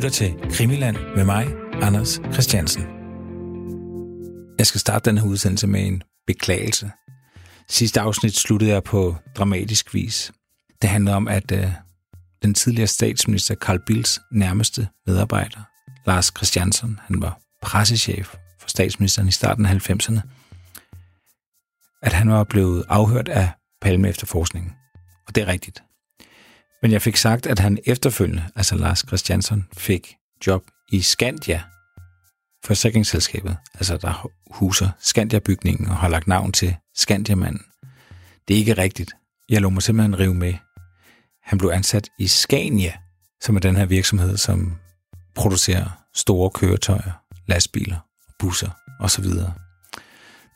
lytter til Krimiland med mig, Anders Christiansen. Jeg skal starte den her udsendelse med en beklagelse. Sidste afsnit sluttede jeg på dramatisk vis. Det handler om, at øh, den tidligere statsminister Carl Bildts nærmeste medarbejder, Lars Christiansen, han var pressechef for statsministeren i starten af 90'erne, at han var blevet afhørt af Palme efterforskningen. Og det er rigtigt. Men jeg fik sagt, at han efterfølgende, altså Lars Christiansen, fik job i Skandia, forsikringsselskabet, altså der huser Skandia-bygningen og har lagt navn til Skandiamanden. Det er ikke rigtigt. Jeg lå mig simpelthen rive med. Han blev ansat i Scania, som er den her virksomhed, som producerer store køretøjer, lastbiler, busser osv.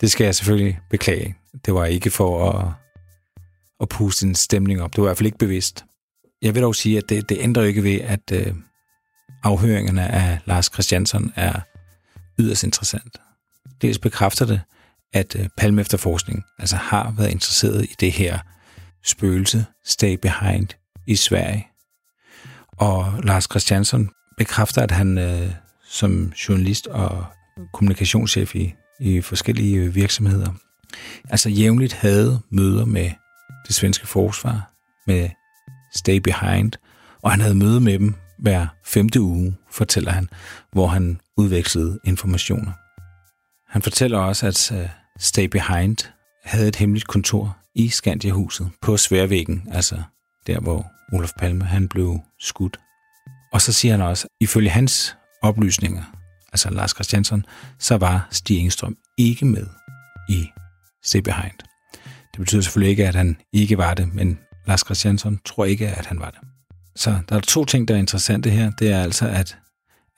Det skal jeg selvfølgelig beklage. Det var ikke for at, at puste en stemning op. Det var i hvert fald ikke bevidst. Jeg vil dog sige, at det, det ændrer ikke ved, at øh, afhøringerne af Lars Christiansen er yderst interessant. Dels bekræfter det, at øh, Palme Efterforskning altså har været interesseret i det her spøgelse Stay Behind i Sverige. Og Lars Christiansen bekræfter, at han øh, som journalist og kommunikationschef i, i forskellige virksomheder, altså jævnligt havde møder med det svenske forsvar, med Stay Behind, og han havde møde med dem hver femte uge, fortæller han, hvor han udvekslede informationer. Han fortæller også, at øh, Stay Behind havde et hemmeligt kontor i Skandiahuset på Sværvæggen, altså der, hvor Olof Palme han blev skudt. Og så siger han også, ifølge hans oplysninger, altså Lars Christiansen, så var Stig Engstrøm ikke med i Stay Behind. Det betyder selvfølgelig ikke, at han ikke var det, men Lars Christiansen tror ikke, at han var det. Så der er to ting, der er interessante her. Det er altså, at,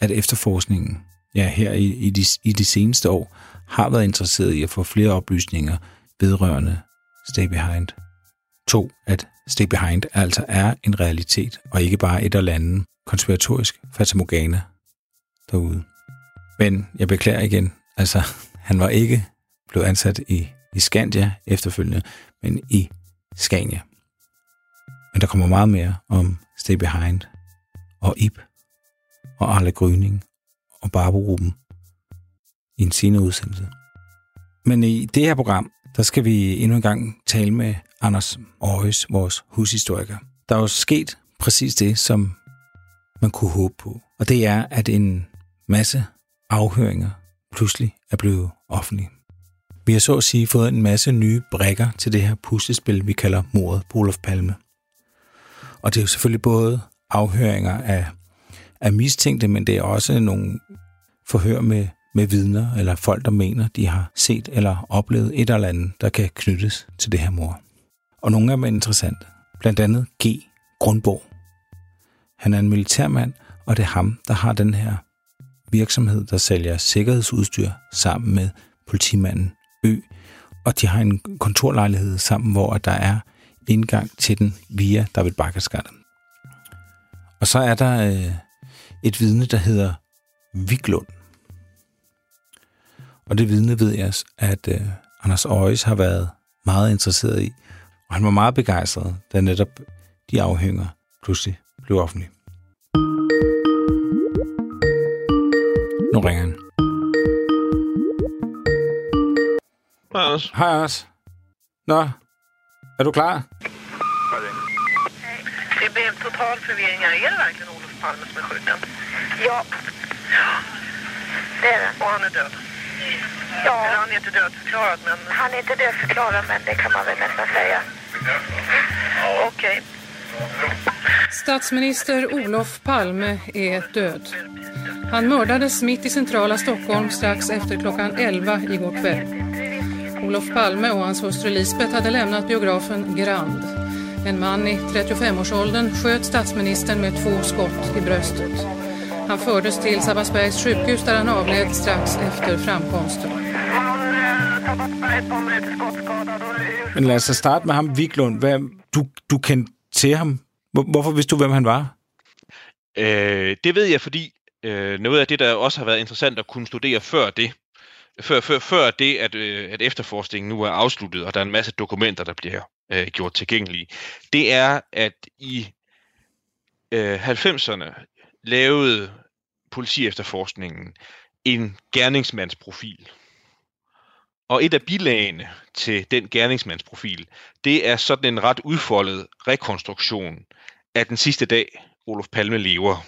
at efterforskningen ja, her i, i, de, i de seneste år har været interesseret i at få flere oplysninger vedrørende Stay Behind. To, at Stay Behind altså er en realitet, og ikke bare et eller andet konspiratorisk fatamorgana derude. Men jeg beklager igen, altså han var ikke blevet ansat i, i Skandia efterfølgende, men i Scania. Men der kommer meget mere om Stay Behind og Ip og Arle Gryning og Barberuben i en senere udsendelse. Men i det her program, der skal vi endnu en gang tale med Anders Aarhus, vores hushistoriker. Der er jo sket præcis det, som man kunne håbe på. Og det er, at en masse afhøringer pludselig er blevet offentlige. Vi har så at sige fået en masse nye brækker til det her puslespil, vi kalder mordet på Olof Palme. Og det er jo selvfølgelig både afhøringer af, af mistænkte, men det er også nogle forhør med, med vidner eller folk, der mener, de har set eller oplevet et eller andet, der kan knyttes til det her mor. Og nogle af dem er interessante. Blandt andet G. Grundborg. Han er en militærmand, og det er ham, der har den her virksomhed, der sælger sikkerhedsudstyr sammen med politimanden Ø. Og de har en kontorlejlighed sammen, hvor der er indgang til den via David Bakkersgade. Og så er der øh, et vidne, der hedder Viglund. Og det vidne ved jeg, at øh, Anders Øjes har været meget interesseret i. Og han var meget begejstret, da netop de afhænger pludselig blev offentlige. Nu ringer han. Hej, Anders. Hej, Anders. Nå, er du klar? Det blev total förvirring. här. Är det verkligen Olof Palme som är skjuten? Ja. Det är det. Och han är död? Ja. Eller han är inte dödförklarad, men... Han är inte dödförklarad, men det kan man väl nästan säga. Okej. Statsminister Olof Palme är död. Han mördades mitt i centrala Stockholm strax efter klockan 11 igår kväll. Olof Palme och hans hustru Lisbeth hade lämnat biografen Grand. En man i 35-årsåldern sköt statsministern med två skott i bröstet. Han fördes till Sabbatsbergs sjukhus där han avled strax efter framkomsten. Men lad os så starte med ham, Viglund. Hvad, du, du kendte til ham. Hvor, hvorfor vidste du, hvem han var? Øh, det ved jeg, fordi øh, noget af det, der også har været interessant at kunne studere før det, før, før, før det, at, øh, at efterforskningen nu er afsluttet, og der er en masse dokumenter, der bliver øh, gjort tilgængelige, det er, at i øh, 90'erne, lavede politiefterforskningen en gerningsmandsprofil. Og et af bilagene til den gerningsmandsprofil, det er sådan en ret udfoldet rekonstruktion af den sidste dag, Olof Palme lever.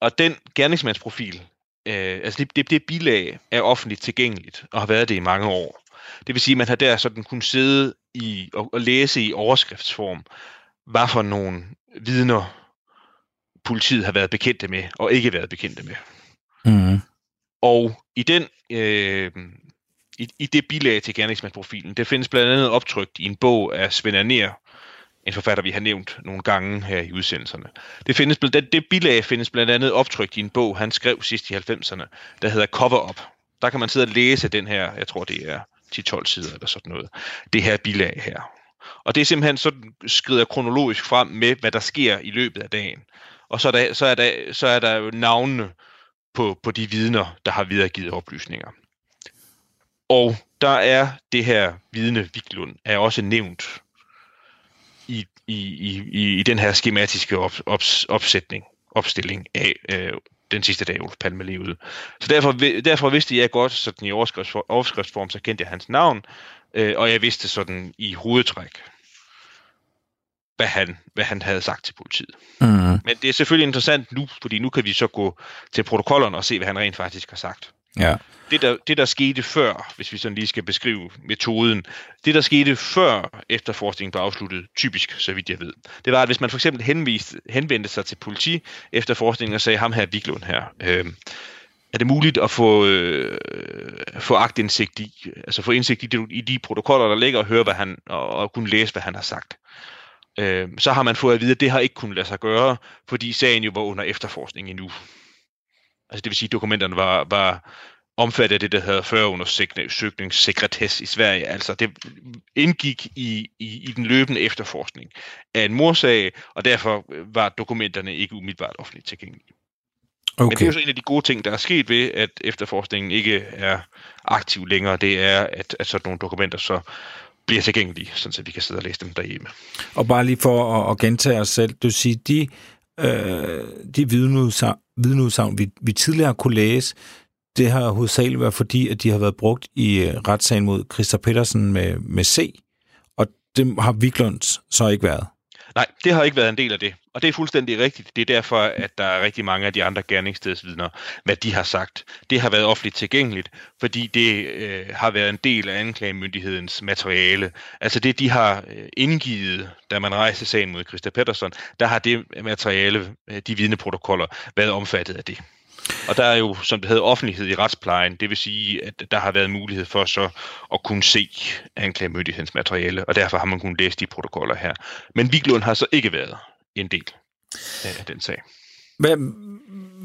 Og den gerningsmandsprofil, øh, altså det, det, det bilag er offentligt tilgængeligt og har været det i mange år. Det vil sige, at man har der sådan kunne sidde i og, og læse i overskriftsform, hvad for nogle vidner politiet har været bekendte med og ikke været bekendte med. Mm. Og i den øh, i, i det bilag til gerningsmandsprofilen, det findes blandt andet optrykt i en bog af Svend Aner, en forfatter, vi har nævnt nogle gange her i udsendelserne. Det, findes, det, det bilag findes blandt andet optrykt i en bog, han skrev sidst i 90'erne, der hedder Cover Up. Der kan man sidde og læse den her, jeg tror det er 10-12 sider eller sådan noget, det her bilag her. Og det er simpelthen sådan skrider kronologisk frem med, hvad der sker i løbet af dagen. Og så er der, så er der, så er der jo navnene på, på de vidner, der har videregivet oplysninger. Og der er det her vidne Viklund er også nævnt i, i, i, den her skematiske op, op, opsætning, opstilling af øh, den sidste dag, Ulf Palme levede. Så derfor, derfor vidste jeg godt, sådan i overskriftsform, så kendte jeg hans navn, øh, og jeg vidste sådan i hovedtræk, hvad han, hvad han havde sagt til politiet. Mm. Men det er selvfølgelig interessant nu, fordi nu kan vi så gå til protokollerne og se, hvad han rent faktisk har sagt. Ja. Det der, det, der skete før, hvis vi sådan lige skal beskrive metoden, det, der skete før efterforskningen blev afsluttet, typisk, så vidt jeg ved, det var, at hvis man for eksempel henviste, henvendte sig til politi efterforskningen og sagde, ham her Viglund her, øh, er det muligt at få, øh, få agtindsigt i, altså få indsigt i de, i de protokoller, der ligger, og høre, hvad han, og, og kunne læse, hvad han har sagt. Øh, så har man fået at vide, at det har ikke kunnet lade sig gøre, fordi sagen jo var under efterforskning endnu. Altså det vil sige, at dokumenterne var, var omfattet af det, der hedder førundersøgningssekretess i Sverige. Altså det indgik i, i, i den løbende efterforskning af en morsag, og derfor var dokumenterne ikke umiddelbart offentligt tilgængelige. Okay. Men det er jo så en af de gode ting, der er sket ved, at efterforskningen ikke er aktiv længere, det er, at, at sådan nogle dokumenter så bliver tilgængelige, så vi kan sidde og læse dem derhjemme. Og bare lige for at, at gentage os selv, du siger, de, øh, de vidneudsagn, vi, vi tidligere kunne læse, det har hovedsageligt været fordi, at de har været brugt i øh, retssagen mod Christa Petersen med, med C, og det har Viklunds så ikke været. Nej, det har ikke været en del af det. Og det er fuldstændig rigtigt. Det er derfor, at der er rigtig mange af de andre gerningsstedsvidner, hvad de har sagt. Det har været offentligt tilgængeligt, fordi det øh, har været en del af anklagemyndighedens materiale. Altså det, de har øh, indgivet, da man rejste sagen mod Christa Pettersson, der har det materiale, øh, de vidneprotokoller, været omfattet af det. Og der er jo, som det hedder, offentlighed i retsplejen. Det vil sige, at der har været mulighed for så at kunne se anklagemyndighedens materiale, og derfor har man kunnet læse de protokoller her. Men Viglund har så ikke været en del af den sag. Hvad,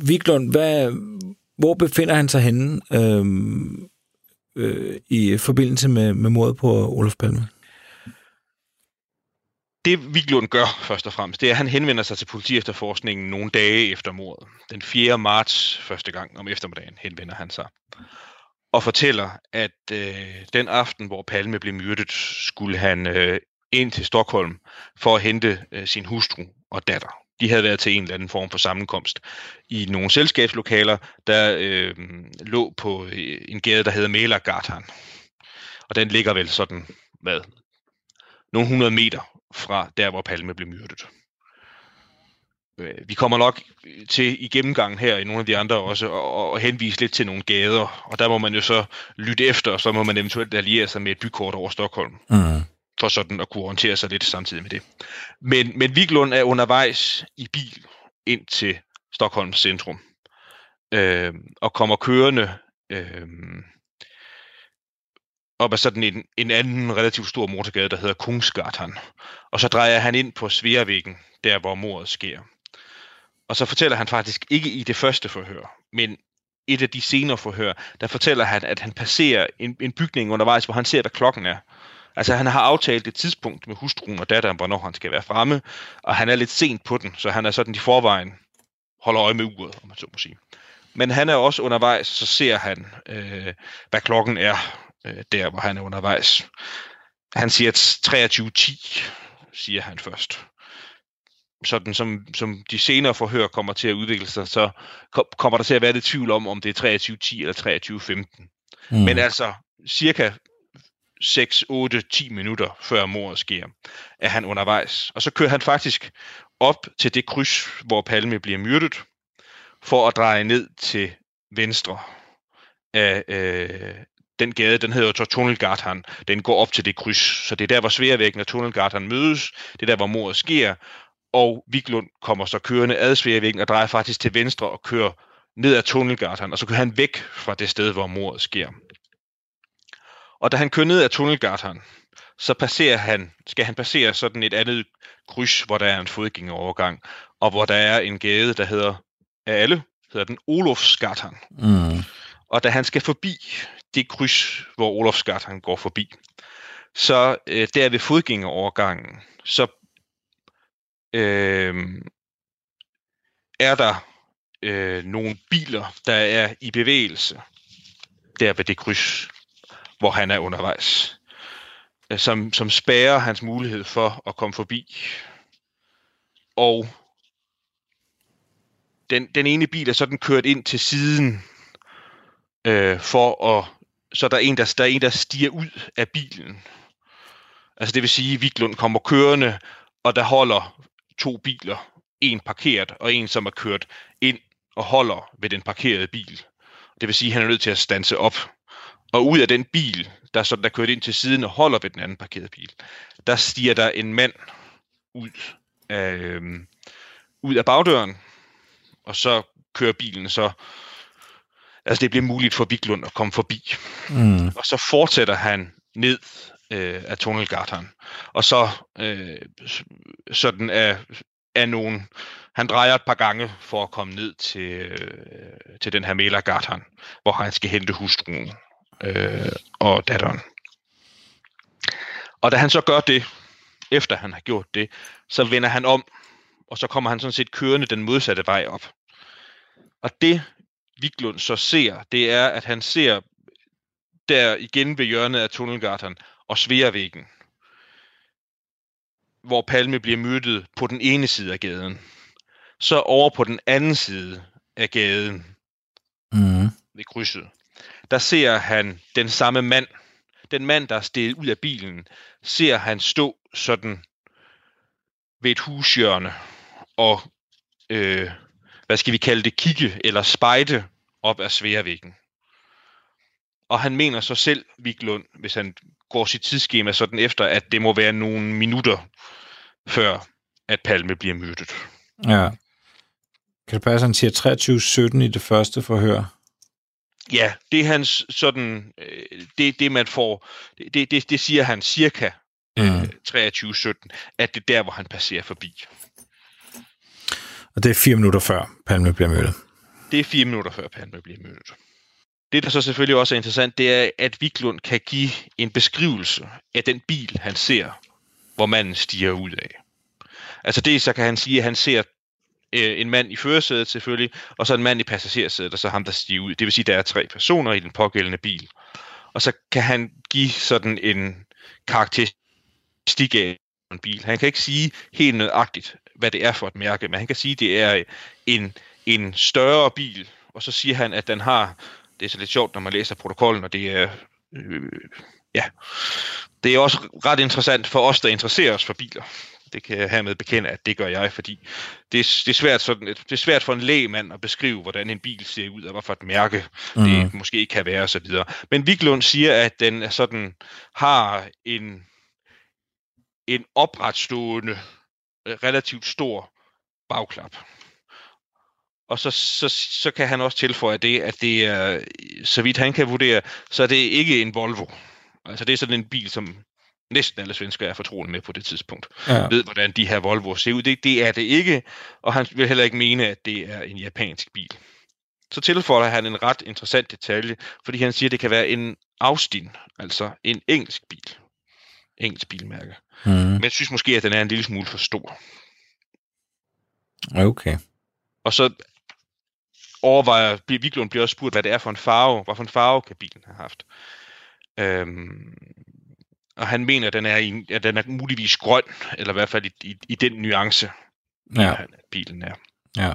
Viglund, hvad, hvor befinder han sig henne øhm, øh, i forbindelse med, med mordet på Olof Palme? Det Viglund gør først og fremmest, det er, at han henvender sig til politiefterforskningen nogle dage efter mordet. Den 4. marts første gang om eftermiddagen henvender han sig. Og fortæller, at øh, den aften, hvor Palme blev myrdet, skulle han øh, ind til Stockholm for at hente øh, sin hustru og datter. De havde været til en eller anden form for sammenkomst i nogle selskabslokaler, der øh, lå på øh, en gade, der hedder Mälargatan. Og den ligger vel sådan, hvad, nogle hundrede meter fra der, hvor Palme blev myrdet. Øh, vi kommer nok til i gennemgangen her i nogle af de andre også og, og henvise lidt til nogle gader, og der må man jo så lytte efter, og så må man eventuelt alliere sig med et bykort over Stockholm. Mm. For sådan at kunne orientere sig lidt samtidig med det. Men, men Viglund er undervejs i bil ind til Stockholms centrum. Øh, og kommer kørende øh, op ad sådan en, en anden relativt stor motorgade, der hedder Kungsgatan. Og så drejer han ind på Sveavæggen, der hvor mordet sker. Og så fortæller han faktisk ikke i det første forhør, men et af de senere forhør, der fortæller han, at han passerer en, en bygning undervejs, hvor han ser, hvad klokken er. Altså han har aftalt et tidspunkt med hustruen og datteren, hvornår han skal være fremme, og han er lidt sent på den, så han er sådan i forvejen holder øje med uret, om man så må sige. Men han er også undervejs, så ser han, øh, hvad klokken er, øh, der hvor han er undervejs. Han siger 23.10, siger han først. sådan som, som de senere forhør kommer til at udvikle sig, så kommer der til at være lidt tvivl om, om det er 23.10 eller 23.15. Mm. Men altså, cirka 6, 8, 10 minutter før mordet sker, er han undervejs. Og så kører han faktisk op til det kryds, hvor Palme bliver myrdet, for at dreje ned til venstre af øh, den gade, den hedder jo Tunnelgatan. Den går op til det kryds, så det er der, hvor Sværvæggen og Tunnelgatan mødes. Det er der, hvor mordet sker. Og Viglund kommer så kørende ad Sværvæggen og drejer faktisk til venstre og kører ned ad Tunnelgatan, og så kører han væk fra det sted, hvor mordet sker. Og da han kører ned ad Tunnelgatan, så passerer han, skal han passere sådan et andet kryds, hvor der er en fodgængerovergang, og hvor der er en gade, der hedder, af alle, hedder den Olofsgatan. Mm. Og da han skal forbi det kryds, hvor Olofsgatan går forbi, så øh, der ved fodgængerovergangen, så øh, er der øh, nogle biler, der er i bevægelse der ved det kryds, hvor han er undervejs, øh, som, som spærrer hans mulighed for at komme forbi. Og den, den ene bil er sådan kørt ind til siden, øh, for at, så der er, en, der, der er en, der stiger ud af bilen. Altså det vil sige, at Viklund kommer kørende, og der holder to biler. En parkeret, og en, som er kørt ind og holder ved den parkerede bil. Det vil sige, at han er nødt til at stanse op. Og ud af den bil, der, så, der kørt ind til siden og holder ved den anden parkerede bil, der stiger der en mand ud af, øh, ud af bagdøren, og så kører bilen så altså det bliver muligt for Viklund at komme forbi. Mm. Og så fortsætter han ned øh, af Tunnelgatan. Og så øh, sådan er, er nogen, han drejer et par gange for at komme ned til, øh, til den her Melergatan, hvor han skal hente hustruen øh, og datteren. Og da han så gør det, efter han har gjort det, så vender han om, og så kommer han sådan set kørende den modsatte vej op. Og det Viglund så ser, det er, at han ser der igen ved hjørnet af Tunnelgatan og Sveavæggen, hvor Palme bliver mødet på den ene side af gaden. Så over på den anden side af gaden, mm. ved krydset, der ser han den samme mand, den mand, der er steget ud af bilen, ser han stå sådan ved et hushjørne og øh, hvad skal vi kalde det, kigge eller spejde op af sværvæggen. Og han mener så selv, Viglund, hvis han går sit tidsskema sådan efter, at det må være nogle minutter før, at Palme bliver myrdet. Ja. Kan det passe, at han siger 23.17 i det første forhør? Ja, det er hans sådan, øh, det, det man får, det, det, det siger han cirka mm. 23.17, at det er der, hvor han passerer forbi. Og det er fire minutter før Palme bliver mødt. Det er fire minutter før Palme bliver mødt. Det, der så selvfølgelig også er interessant, det er, at Viklund kan give en beskrivelse af den bil, han ser, hvor manden stiger ud af. Altså det, så kan han sige, at han ser øh, en mand i førersædet selvfølgelig, og så en mand i passagersædet, og så ham, der stiger ud. Det vil sige, at der er tre personer i den pågældende bil. Og så kan han give sådan en karakteristik af en bil. Han kan ikke sige helt nøjagtigt, hvad det er for et mærke, men han kan sige, at det er en, en større bil, og så siger han, at den har, det er så lidt sjovt, når man læser protokollen, og det er, øh, ja, det er også ret interessant for os, der interesserer os for biler. Det kan jeg hermed bekende, at det gør jeg, fordi det er, det er, svært, sådan, det er svært for en lægmand at beskrive, hvordan en bil ser ud, og for et mærke mm. det måske kan være, osv. Men Viglund siger, at den sådan, har en, en opretstående relativt stor bagklap. Og så, så, så kan han også tilføje det, at det er, så vidt han kan vurdere, så er det ikke en Volvo. Altså det er sådan en bil, som næsten alle svensker er fortrolige med på det tidspunkt. Ja. Ved, hvordan de her Volvo ser ud. Det, det er det ikke, og han vil heller ikke mene, at det er en japansk bil. Så tilføjer han en ret interessant detalje, fordi han siger, at det kan være en Austin, altså en engelsk bil engelsk bilmærke. Mm. Men jeg synes måske, at den er en lille smule for stor. Okay. Og så overvejer, Viklund bliver også spurgt, hvad det er for en farve, hvad for en farve kan bilen have haft. Øhm, og han mener, at den er, i, at den er muligvis grøn, eller i hvert fald i, i, i den nuance. Ja. han, bilen er. Ja.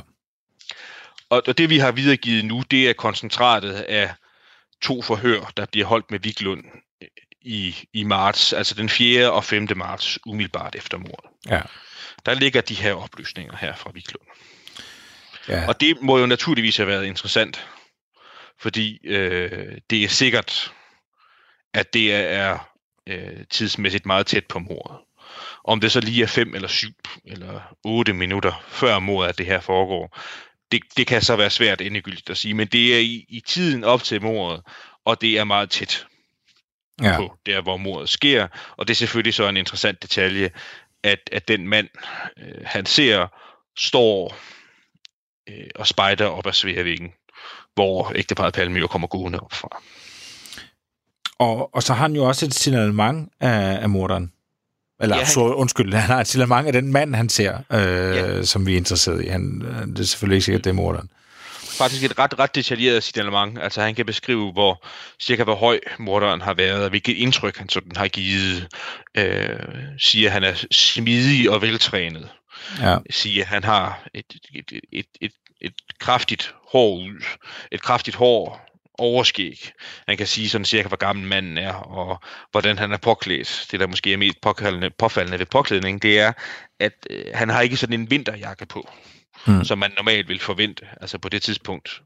Og, og det vi har videregivet nu, det er koncentratet af to forhør, der bliver holdt med Viglund i, i marts, altså den 4. og 5. marts, umiddelbart efter mordet. Ja. Der ligger de her oplysninger her fra Viglund. Ja. Og det må jo naturligvis have været interessant, fordi øh, det er sikkert, at det er øh, tidsmæssigt meget tæt på mordet. Om det så lige er 5 eller 7 eller 8 minutter før mordet, at det her foregår, det, det kan så være svært endegyldigt at sige, men det er i, i tiden op til mordet, og det er meget tæt ja. på der, hvor mordet sker. Og det er selvfølgelig så en interessant detalje, at, at den mand, øh, han ser, står øh, og spejder op ad Sværvæggen, hvor ægteparet Palme jo kommer gående op fra. Og, og så har han jo også et signalement af, af morderen. Eller, Ja, han- så, undskyld, han har et signalement af den mand, han ser, øh, Ja. ja. som vi er interesseret i. Han, øh, det er selvfølgelig ikke sikkert, det er morderen. Faktisk et ret, ret detaljeret signalement. Altså han kan beskrive, hvor cirka hvor høj morderen har været, og hvilket indtryk han sådan har givet. Øh, siger, at han er smidig og veltrænet. Ja. sige, at han har et, et, et, et, et, kraftigt hår ud, et kraftigt hår, overskæg. Han kan sige sådan cirka, hvor gammel manden er, og hvordan han er påklædt. Det, der måske er mest påfaldende, påfaldende ved påklædning, det er, at øh, han har ikke sådan en vinterjakke på, Mm. som man normalt vil forvente. Altså på det tidspunkt,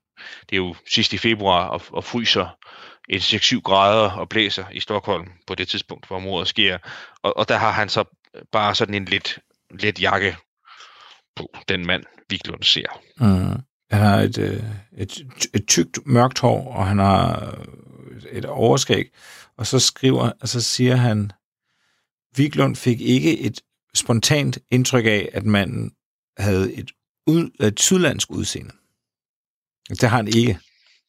det er jo sidst i februar, og, og fryser et 6-7 grader og blæser i Stockholm på det tidspunkt, hvor mordet sker. Og, og der har han så bare sådan en lidt, lidt jakke på, den mand, Viglund ser. Mm. Han har et, øh, et, et tykt, mørkt hår, og han har øh, et overskæg. Og så skriver, og så siger han, Viglund fik ikke et spontant indtryk af, at manden havde et, ud, et sydlandsk udseende. Det har han ikke.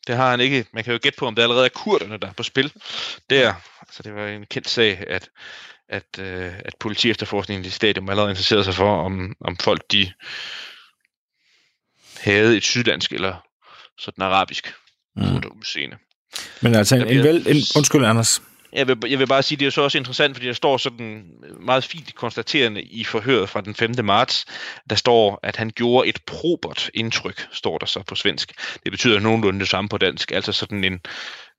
Det har han ikke. Man kan jo gætte på, om det allerede er kurderne, der er på spil. Der, altså det var en kendt sag, at, at, øh, at politi efterforskningen i stadium allerede interesserede sig for, om, om folk de havde et sydlandsk eller sådan arabisk Mm. udseende. Men altså, en, en vel, en, undskyld, Anders. Jeg vil, jeg vil bare sige, det er så også interessant, fordi der står sådan meget fint konstaterende i forhøret fra den 5. marts, der står, at han gjorde et probert indtryk, står der så på svensk. Det betyder nogenlunde det samme på dansk, altså sådan en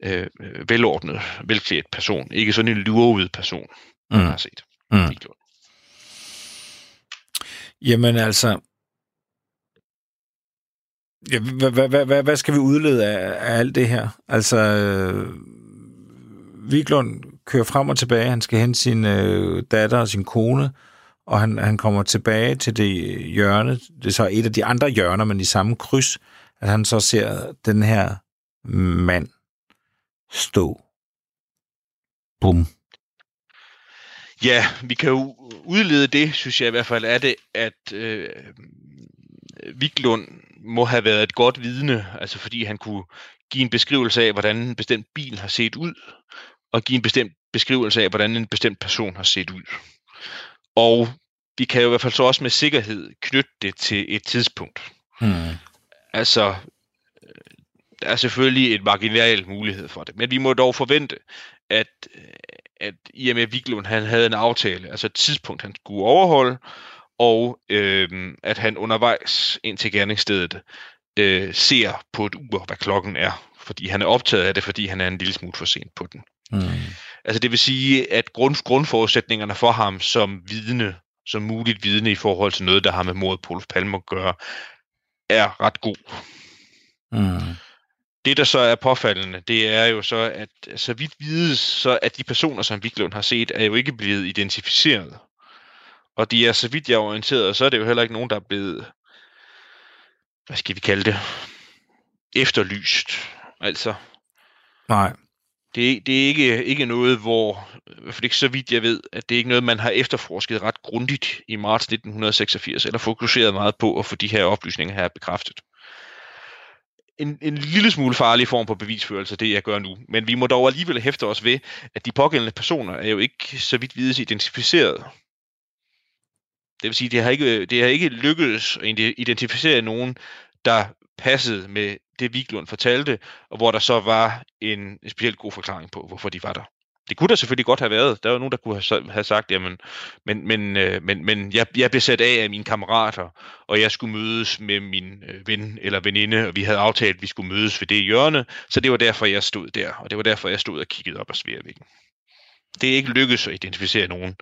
øh, velordnet, velklædt person, ikke sådan en luret person, mm. man har set. Mm. Jamen altså, ja, hvad, hvad, hvad, hvad, hvad skal vi udlede af, af alt det her? Altså, øh, Viglund kører frem og tilbage, han skal hente sin øh, datter og sin kone, og han, han kommer tilbage til det hjørne, det er så et af de andre hjørner, men i samme kryds, at han så ser den her mand stå. Bum. Ja, vi kan jo udlede det, synes jeg i hvert fald, er det, at øh, Viglund må have været et godt vidne, altså fordi han kunne give en beskrivelse af, hvordan en bestemt bil har set ud, og give en bestemt beskrivelse af, hvordan en bestemt person har set ud. Og vi kan jo i hvert fald så også med sikkerhed knytte det til et tidspunkt. Hmm. Altså, øh, der er selvfølgelig en marginal mulighed for det, men vi må dog forvente, at, øh, at i og med at Viglund han havde en aftale, altså et tidspunkt, han skulle overholde, og øh, at han undervejs ind til gerningsstedet øh, ser på et ur, hvad klokken er, fordi han er optaget af det, fordi han er en lille smule for sent på den. Hmm. Altså det vil sige, at grund, grundforudsætningerne for ham som vidne, som muligt vidne i forhold til noget, der har med mordet på Olof Palme at gøre, er ret god. Hmm. Det, der så er påfaldende, det er jo så, at så vidt vides, så at de personer, som Viglund har set, er jo ikke blevet identificeret. Og de er, så vidt jeg er orienteret, så er det jo heller ikke nogen, der er blevet, hvad skal vi kalde det, efterlyst. Altså, Nej det, det er ikke, ikke noget, hvor, i hvert fald ikke så vidt jeg ved, at det er ikke noget, man har efterforsket ret grundigt i marts 1986, eller fokuseret meget på at få de her oplysninger her bekræftet. En, en lille smule farlig form på bevisførelse, det jeg gør nu. Men vi må dog alligevel hæfte os ved, at de pågældende personer er jo ikke, så vidt vides, identificeret. Det vil sige, det har ikke, det har ikke lykkedes at identificere nogen, der passede med det, Viglund fortalte, og hvor der så var en, en specielt god forklaring på, hvorfor de var der. Det kunne der selvfølgelig godt have været. Der var nogen, der kunne have sagt, jamen, men, men, øh, men, men jeg, jeg blev sat af af mine kammerater, og jeg skulle mødes med min øh, ven eller veninde, og vi havde aftalt, at vi skulle mødes ved det hjørne, så det var derfor, jeg stod der, og det var derfor, jeg stod og kiggede op ad sværvæggen. Det er ikke lykkedes at identificere nogen,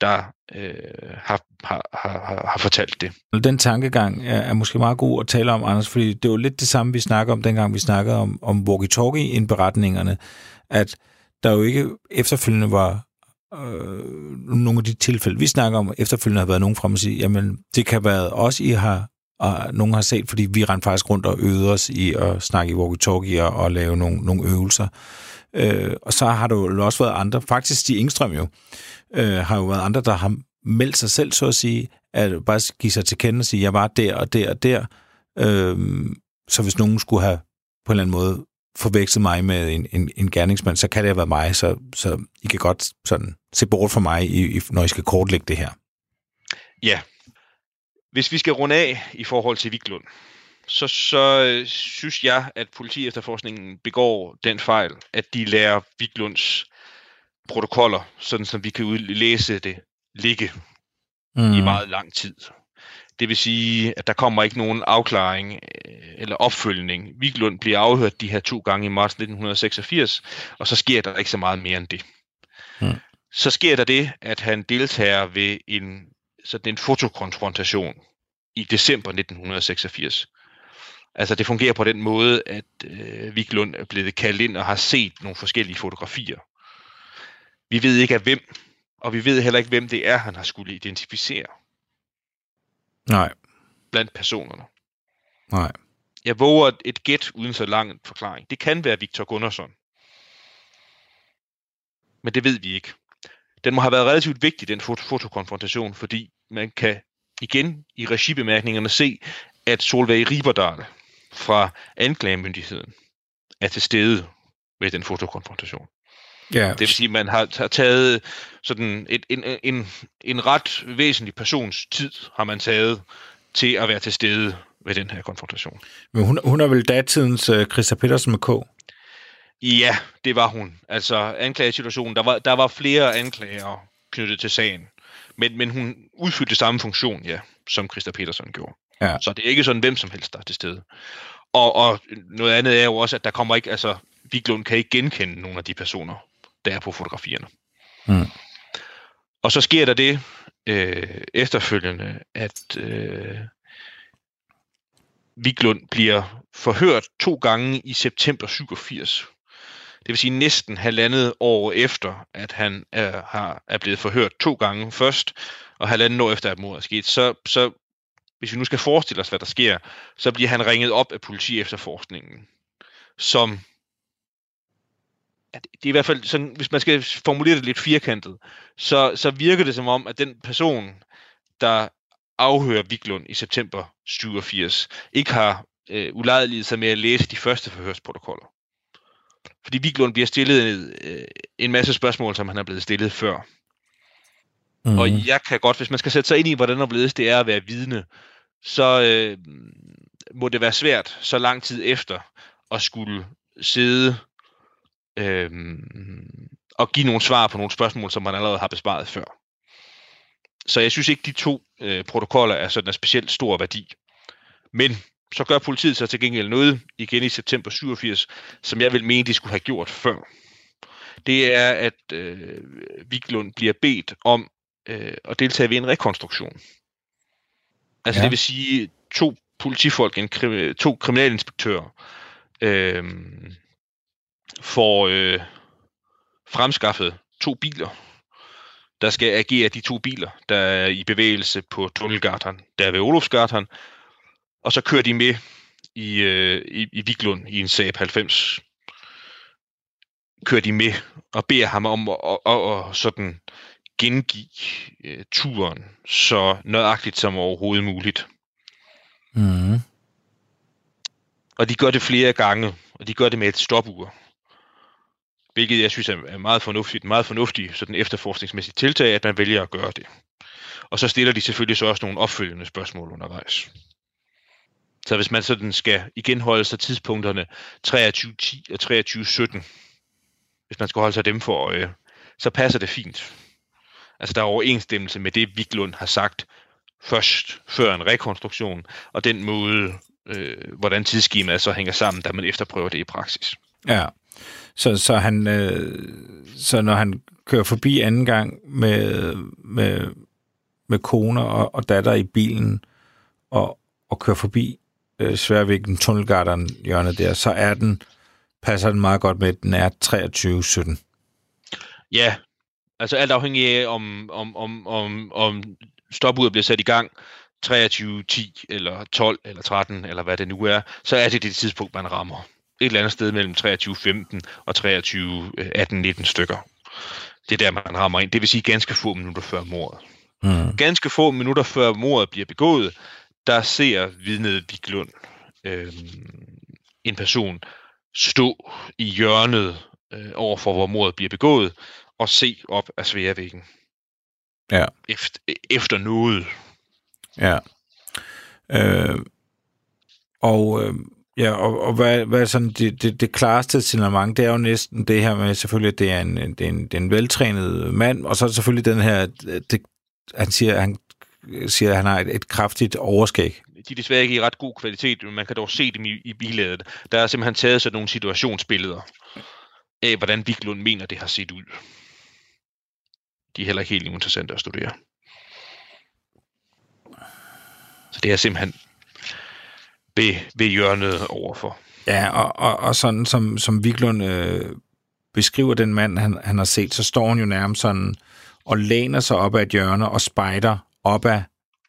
der øh, har, har, har, har fortalt det. Den tankegang er, er måske meget god at tale om, Anders, fordi det var lidt det samme, vi snakkede om, dengang vi snakkede om, om walkie-talkie-indberetningerne, at der jo ikke efterfølgende var øh, nogle af de tilfælde, vi snakker om, efterfølgende har været nogen frem og sige, jamen, det kan være os, I har, og nogen har set, fordi vi rent faktisk rundt og øvede os i at snakke i walkie-talkie og, og lave nogle, nogle øvelser. Øh, og så har der jo også været andre, faktisk de Engstrøm jo, øh, har jo været andre, der har meldt sig selv, så at sige, at bare give sig til kende og sige, jeg var der og der og der. Øh, så hvis nogen skulle have på en eller anden måde forvekslet mig med en, en, en gerningsmand, så kan det have været mig, så, så I kan godt sådan se bort for mig, i, i, når I skal kortlægge det her. Ja. Hvis vi skal runde af i forhold til Viklund, så, så øh, synes jeg, at politi efterforskningen begår den fejl, at de lærer Viklunds protokoller, sådan som vi kan læse det, ligge mm. i meget lang tid. Det vil sige, at der kommer ikke nogen afklaring øh, eller opfølgning. Viklund bliver afhørt de her to gange i marts 1986, og så sker der ikke så meget mere end det. Mm. Så sker der det, at han deltager ved en, sådan en fotokonfrontation i december 1986. Altså det fungerer på den måde, at øh, Viklund er blevet kaldt ind og har set nogle forskellige fotografier. Vi ved ikke af hvem, og vi ved heller ikke, hvem det er, han har skulle identificere. Nej. Blandt personerne. Nej. Jeg våger et gæt uden så lang forklaring. Det kan være Victor Gunnarsson. Men det ved vi ikke. Den må have været relativt vigtig, den foto fotokonfrontation, fordi man kan igen i regibemærkningerne se, at Solveig Riberdal fra anklagemyndigheden er til stede ved den fotokonfrontation. Ja. Det vil sige, at man har taget sådan et, en, en, en ret væsentlig persons tid, har man taget til at være til stede ved den her konfrontation. Men hun, hun er vel datidens uh, Christa Petersen med K? Ja, det var hun. Altså anklagesituationen, der var, der var flere anklager knyttet til sagen. Men, men hun udfyldte samme funktion, ja, som Christa Petersen gjorde. Ja. Så det er ikke sådan hvem som helst, der er til stede. Og, og noget andet er jo også, at der kommer ikke, altså, Viglund kan ikke genkende nogle af de personer, der er på fotografierne. Mm. Og så sker der det øh, efterfølgende, at øh, Viglund bliver forhørt to gange i september 87. Det vil sige næsten halvandet år efter, at han er, har, er blevet forhørt to gange først, og halvandet år efter, at mordet er sket. Så, så hvis vi nu skal forestille os, hvad der sker, så bliver han ringet op af politi efterforskningen, som det er i hvert fald sådan, hvis man skal formulere det lidt firkantet, så, så virker det som om, at den person, der afhører Viklund i september 87, ikke har øh, ulejlighed sig med at læse de første forhørsprotokoller. Fordi Viklund bliver stillet øh, en masse spørgsmål, som han er blevet stillet før. Mm. Og jeg kan godt, hvis man skal sætte sig ind i, hvordan blevet det er at være vidne, så øh, må det være svært så lang tid efter at skulle sidde øh, og give nogle svar på nogle spørgsmål, som man allerede har besvaret før. Så jeg synes ikke, de to øh, protokoller er sådan en specielt stor værdi. Men så gør politiet sig til gengæld noget igen i september 87, som jeg vil mene, de skulle have gjort før. Det er, at øh, Viglund bliver bedt om øh, at deltage ved en rekonstruktion. Altså ja. det vil sige to politifolk, en krim, to kriminalinspektører, øh, får øh, fremskaffet to biler, der skal agere de to biler, der er i bevægelse på Tunnelgatan, der er ved Olofsgatan, og så kører de med i, øh, i, i Viglund i en Saab 90. Kører de med og beder ham om at, at, at, at sådan gengive øh, turen så nøjagtigt som overhovedet muligt. Mm. Og de gør det flere gange, og de gør det med et stopur. Hvilket jeg synes er meget fornuftigt, meget fornuftigt sådan efterforskningsmæssigt tiltag, at man vælger at gøre det. Og så stiller de selvfølgelig så også nogle opfølgende spørgsmål undervejs. Så hvis man sådan skal igen holde sig tidspunkterne 23.10 og 23.17, hvis man skal holde sig dem for øje, så passer det fint. Altså der er overensstemmelse med det, Viklund har sagt først, før en rekonstruktion, og den måde, øh, hvordan tidsskemaet så hænger sammen, da man efterprøver det i praksis. Ja, så, så, han, øh, så når han kører forbi anden gang med, med, med kone og, og datter i bilen, og, og kører forbi øh, Sværvæggen, Tunnelgarderen hjørnet der, så er den, passer den meget godt med, at den er 23.17. Ja, altså alt afhængig af, om, om, om, om, om stopuret bliver sat i gang 23, 10 eller 12 eller 13 eller hvad det nu er, så er det det tidspunkt, man rammer. Et eller andet sted mellem 23, 15 og 23, 18, 19 stykker. Det er der, man rammer ind. Det vil sige ganske få minutter før mordet. Mm. Ganske få minutter før mordet bliver begået, der ser vidnet Viglund øh, en person stå i hjørnet øh, overfor, hvor mordet bliver begået, og se op af sværvæggen. Ja. Efter, efter noget. Ja. Øh, og øh, ja, og, og hvad, hvad er sådan det, det, det klareste signalement, det er jo næsten det her med selvfølgelig, at det er en, det er en, det er en veltrænet mand, og så er det selvfølgelig den her, det, han siger, han siger, at han har et, et kraftigt overskæg. De er desværre ikke i ret god kvalitet, men man kan dog se dem i, i billedet. Der er simpelthen taget sådan nogle situationsbilleder af, hvordan Viklund mener, det har set ud. De er heller ikke helt interessante at studere. Så det er simpelthen ved, ved hjørnet overfor. Ja, og, og, og sådan som, som Viglund øh, beskriver den mand, han, han har set, så står han jo nærmest sådan og læner sig op ad et hjørne og spejder op ad,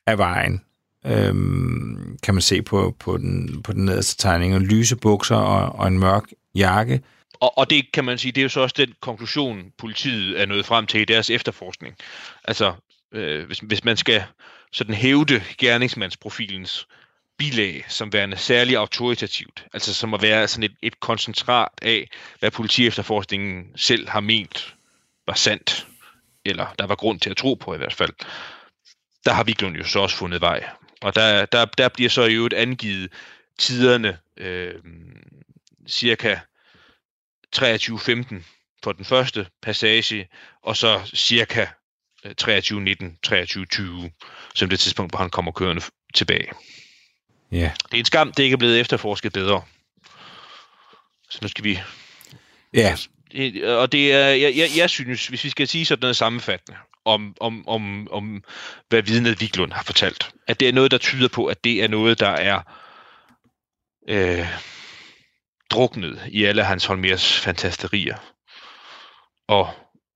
af vejen. Øhm, kan man se på, på, den, på den nederste tegning. Og lyse bukser og, og en mørk jakke. Og, og det kan man sige, det er jo så også den konklusion, politiet er nået frem til i deres efterforskning. Altså, øh, hvis, hvis man skal sådan hævde gerningsmandsprofilens bilag som værende særlig autoritativt, altså som at være sådan et, et koncentrat af, hvad politiefterforskningen selv har ment var sandt, eller der var grund til at tro på i hvert fald, der har Viklund jo så også fundet vej. Og der, der, der bliver så i øvrigt angivet tiderne øh, cirka 23.15 for den første passage, og så cirka 23.19, 23.20 som det tidspunkt, hvor han kommer kørende tilbage. Ja. Yeah. Det er en skam, det ikke er blevet efterforsket bedre. Så nu skal vi... Ja. Yeah. Og det er, jeg, jeg, jeg synes, hvis vi skal sige sådan noget sammenfattende, om, om, om, om hvad vidnet Viglund har fortalt, at det er noget, der tyder på, at det er noget, der er øh, druknet i alle hans Holmers fantasterier og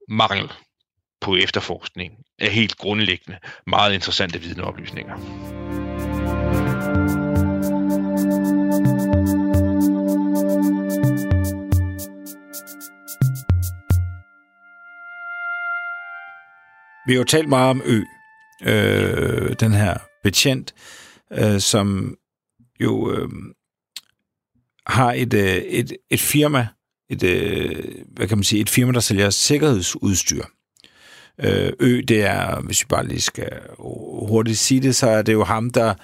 mangel på efterforskning er helt grundlæggende meget interessante vidneoplysninger. Vi har jo talt meget om Ø, øh, den her betjent, øh, som jo øh, har et, øh, et, et firma, et, øh, hvad kan man sige, et firma, der sælger sikkerhedsudstyr. Øh, Ø, det er, hvis vi bare lige skal hurtigt sige det, så er det jo ham, der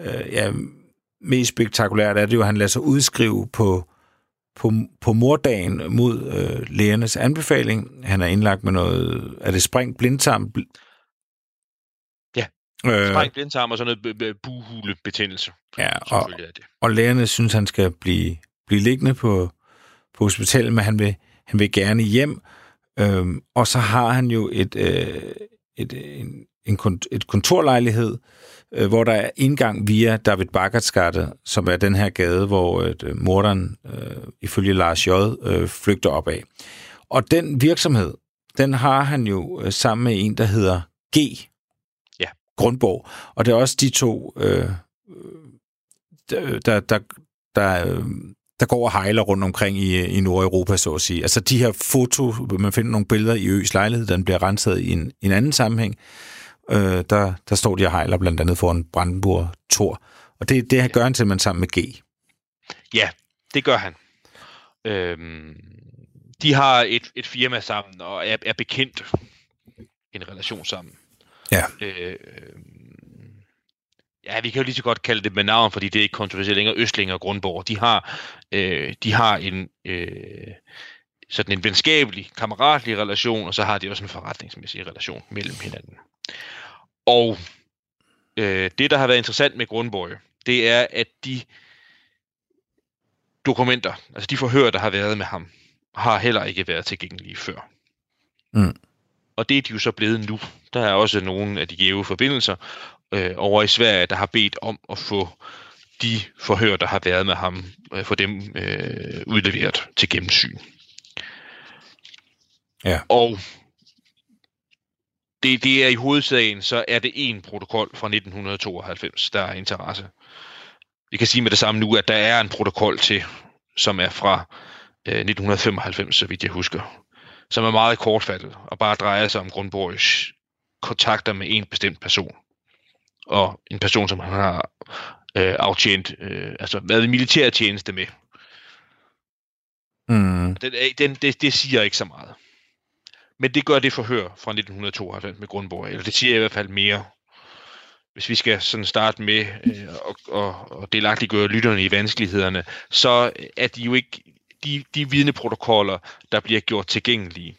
øh, ja, mest spektakulært er det jo, at han lader sig udskrive på, på, på mordagen mod øh, lægernes anbefaling. Han er indlagt med noget, er det spring blindtarm? Øh, spring blindtarm og sådan noget buhulebetændelse. Ja, og, det. og lægerne synes, han skal blive, blive liggende på, på hospitalet, men han vil, han vil gerne hjem. Øhm, og så har han jo et, øh, et, en, en kont- et kontorlejlighed, øh, hvor der er indgang via David Bakkertsgade, som er den her gade, hvor øh, morderen øh, ifølge Lars J. Øh, flygter op af. Og den virksomhed, den har han jo øh, sammen med en, der hedder G grundbog. Grundborg. Og det er også de to, øh, der, der, der, der øh, der går og hejler rundt omkring i, i Nordeuropa, så at sige. Altså de her foto, man finder nogle billeder i Øs lejlighed, den bliver renset i en, en anden sammenhæng. Øh, der, der står de og hejler blandt andet foran Brandenburg Tor. Og det, det ja. gør han simpelthen sammen med G. Ja, det gør han. Øhm, de har et, et firma sammen og er, er bekendt en relation sammen. Ja. Øh, Ja, vi kan jo lige så godt kalde det med navn, fordi det er ikke kontroversielt længere. Østling og Grundborg, de har, øh, de har en, øh, sådan en venskabelig, kammeratlig relation, og så har de også en forretningsmæssig relation mellem hinanden. Og øh, det, der har været interessant med Grundborg, det er, at de dokumenter, altså de forhør, der har været med ham, har heller ikke været tilgængelige før. Mm. Og det er de jo så blevet nu. Der er også nogle af de gave forbindelser øh, over i Sverige, der har bedt om at få de forhør, der har været med ham, øh, for dem øh, udleveret til gennemsyn. Ja. Og det, det er i hovedsagen, så er det en protokol fra 1992, der er interesse. Vi kan sige med det samme nu, at der er en protokol til, som er fra øh, 1995, så vidt jeg husker, som er meget kortfattet og bare drejer sig om Grundborgs kontakter med en bestemt person. Og en person, som han har øh, aftjent, øh, altså været i militærtjeneste med. Mm. Den, den, det, det siger ikke så meget. Men det gør det forhør fra 1992 med Grundborg, eller det siger i hvert fald mere. Hvis vi skal sådan starte med øh, og, og, og delagtiggøre lytterne i vanskelighederne, så er de jo ikke de, de vidneprotokoller, der bliver gjort tilgængelige.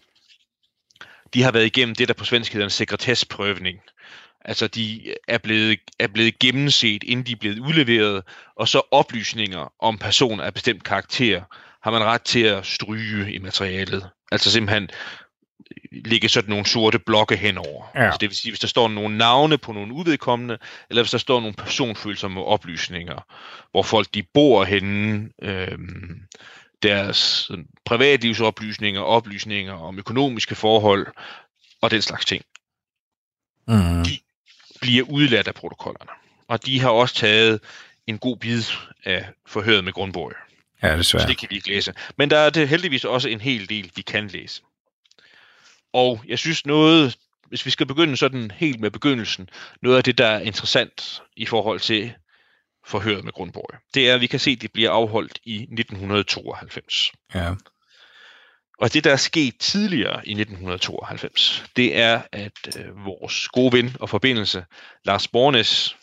De har været igennem det, der på svensk hedder en sekretessprøvning. Altså, de er blevet, er blevet gennemset, inden de er blevet udleveret, og så oplysninger om personer af bestemt karakter har man ret til at stryge i materialet. Altså simpelthen lægge sådan nogle sorte blokke henover. Ja. Altså det vil sige, hvis der står nogle navne på nogle uvedkommende, eller hvis der står nogle personfølsomme oplysninger, hvor folk de bor henne, øhm, deres privatlivsoplysninger, oplysninger om økonomiske forhold og den slags ting, Mm. bliver udladt af protokollerne. Og de har også taget en god bid af forhøret med Grundborg. Ja, Så desværre. det kan vi ikke læse. Men der er det heldigvis også en hel del, vi kan læse. Og jeg synes noget, hvis vi skal begynde sådan helt med begyndelsen, noget af det, der er interessant i forhold til forhøret med Grundborg, det er, at vi kan se, at det bliver afholdt i 1992. Ja. Og det, der er sket tidligere i 1992, det er, at øh, vores gode ven og forbindelse, Lars Bornes,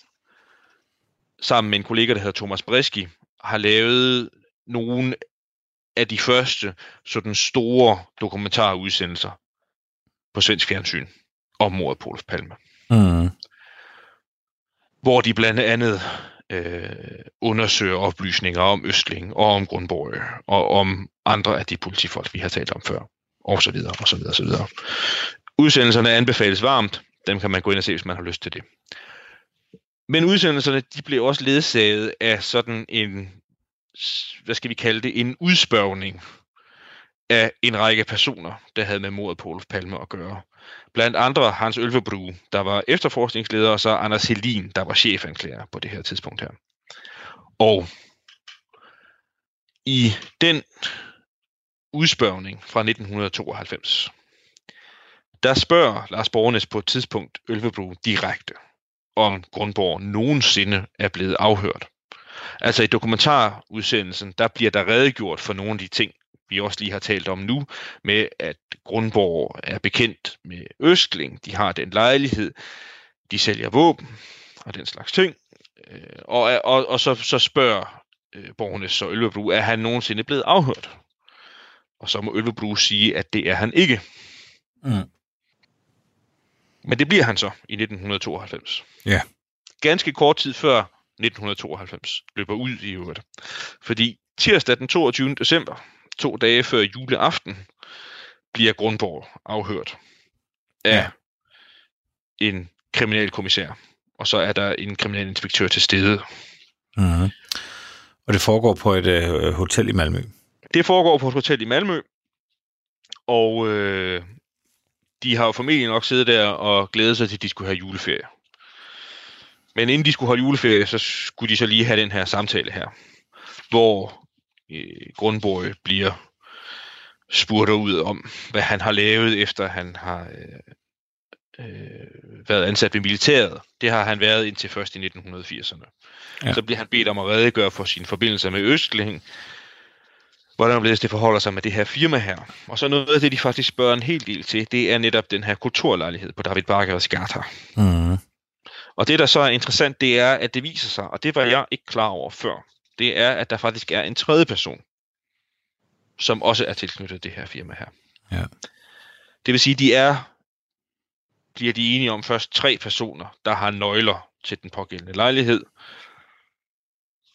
sammen med en kollega, der hedder Thomas Breski, har lavet nogle af de første sådan store dokumentarudsendelser på svensk fjernsyn om mordet på Olof Palme. Mm. Hvor de blandt andet øh, undersøger oplysninger om Østling og om Grundborg og om andre af de politifolk, vi har talt om før, og så videre, og så videre, og så videre. Udsendelserne anbefales varmt. Dem kan man gå ind og se, hvis man har lyst til det. Men udsendelserne, de blev også ledsaget af sådan en, hvad skal vi kalde det, en udspørgning af en række personer, der havde med mordet på Olof Palme at gøre. Blandt andre Hans Ølvebru, der var efterforskningsleder, og så Anders Helin, der var chefanklager på det her tidspunkt her. Og i den udspørgning fra 1992, der spørger Lars Bornes på et tidspunkt Ølvebro direkte, om Grundborg nogensinde er blevet afhørt. Altså i dokumentarudsendelsen, der bliver der redegjort for nogle af de ting, vi også lige har talt om nu, med at Grundborg er bekendt med Østling, de har den lejlighed, de sælger våben og den slags ting. Øh, Og, og, og så, så spørger øh, så Ølvebro, er han nogensinde blevet afhørt? Og så må Ølvebro sige, at det er han ikke. Mm. Men det bliver han så i 1992. Ja. Ganske kort tid før 1992 løber ud i øvrigt. Fordi tirsdag den 22. december, to dage før juleaften, bliver Grundborg afhørt af Ja. en kriminalkommissær. Og så er der en kriminalinspektør til stede. Mm. Og det foregår på et øh, hotel i Malmø. Det foregår på et hotel i Malmø, og øh, de har jo formentlig nok siddet der og glædet sig til, at de skulle have juleferie. Men inden de skulle holde juleferie, så skulle de så lige have den her samtale her, hvor øh, Grundborg bliver spurgt ud om, hvad han har lavet, efter han har øh, øh, været ansat ved militæret. Det har han været indtil først i 1980'erne. Ja. Så bliver han bedt om at redegøre for sine forbindelser med Østling, hvordan det forholder sig med det her firma her. Og så noget af det, de faktisk spørger en hel del til, det er netop den her kulturlejlighed på David Barkers Gata. Mm. Og det, der så er interessant, det er, at det viser sig, og det var jeg ikke klar over før, det er, at der faktisk er en tredje person, som også er tilknyttet det her firma her. Ja. Det vil sige, de er, bliver de enige om først tre personer, der har nøgler til den pågældende lejlighed.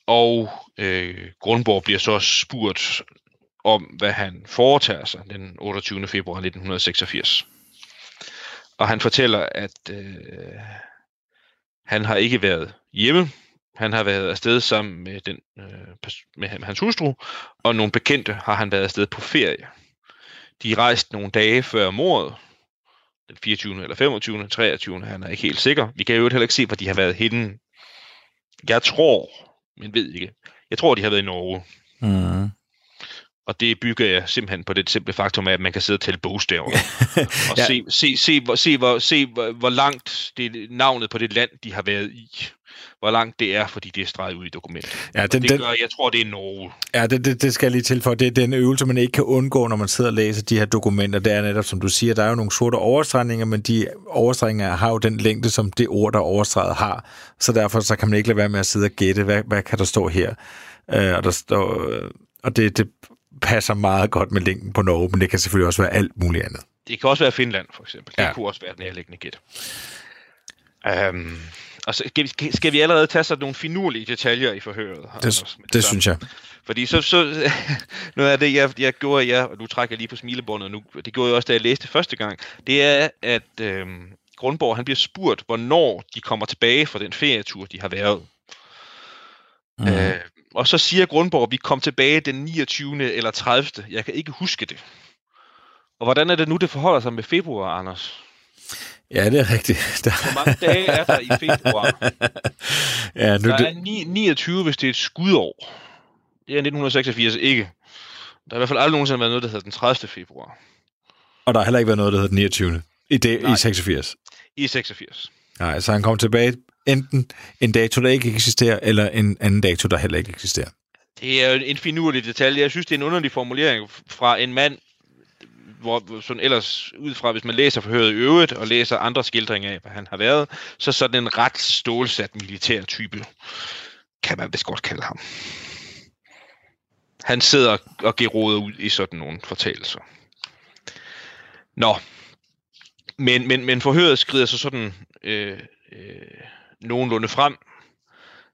Og øh, Grundborg bliver så spurgt om, hvad han foretager sig den 28. februar 1986. Og han fortæller, at øh, han har ikke været hjemme. Han har været afsted sammen med, den, øh, med hans hustru, og nogle bekendte har han været afsted på ferie. De rejste nogle dage før mordet, den 24. eller 25. 23. Han er ikke helt sikker. Vi kan jo heller ikke se, hvor de har været henne. Jeg tror, men ved ikke. Jeg tror, de har været i Norge. Mm. Og det bygger jeg simpelthen på det simple faktum af, at man kan sidde og tælle bogstaver. og Ja. se, se, se, hvor, se, hvor, se hvor, hvor langt det navnet på det land, de har været i. Hvor langt det er, fordi det er streget ud i dokumentet. Ja, den, det den, gør, jeg tror, det er Norge. ja det, det, det skal jeg lige til for. Det er den øvelse, man ikke kan undgå, når man sidder og læser de her dokumenter. Det er netop, som du siger, der er jo nogle sorte overstregninger, men de overstregninger har jo den længde, som det ord, der er overstreget har. Så derfor så kan man ikke lade være med at sidde og gætte, hvad, hvad kan der stå her. Øh, og der står, øh, og det, det passer meget godt med linken på Norge, men det kan selvfølgelig også være alt muligt andet. Det kan også være Finland, for eksempel. Det Ja. kunne også være den nærliggende gæt. Um, og så skal vi, skal vi allerede tage sådan nogle finurlige detaljer i forhøret? Det, det synes jeg. Fordi så, så noget af det, jeg, jeg gjorde, ja, og nu trækker jeg lige på smilebåndet nu, det gjorde jeg også, da jeg læste første gang, det er, at øhm, Grundborg, han bliver spurgt, hvornår de kommer tilbage fra den ferietur, de har været. Mm. Øh, og så siger Grundborg, at vi kom tilbage den 29. eller 30. Jeg kan ikke huske det. Og hvordan er det nu, det forholder sig med februar, Anders? Ja, det er rigtigt. Der, Hvor mange dage er der i februar? ja, nu, Der er ni, 29, hvis det er et skudår. Det er 1986 ikke. Der har i hvert fald aldrig nogensinde været noget, der hedder den 30. februar. og der har heller ikke været noget, der hedder den 29. I, det, Nej. i 86. I 86. Nej, så han kom tilbage enten en dato, der ikke eksisterer, eller en anden dato, der heller ikke eksisterer. Det er jo en finurlig detalje. Jeg synes, det er en underlig formulering fra en mand, hvor sådan ellers ud fra, hvis man læser forhøret i øvrigt, og læser andre skildringer af, hvad han har været, så sådan en ret stålsat militær type, kan man vist godt kalde ham. Han sidder og geråder ud i sådan nogle fortællinger. Nå. Men, men, men forhøret skrider så sådan øh, øh, nogenlunde frem.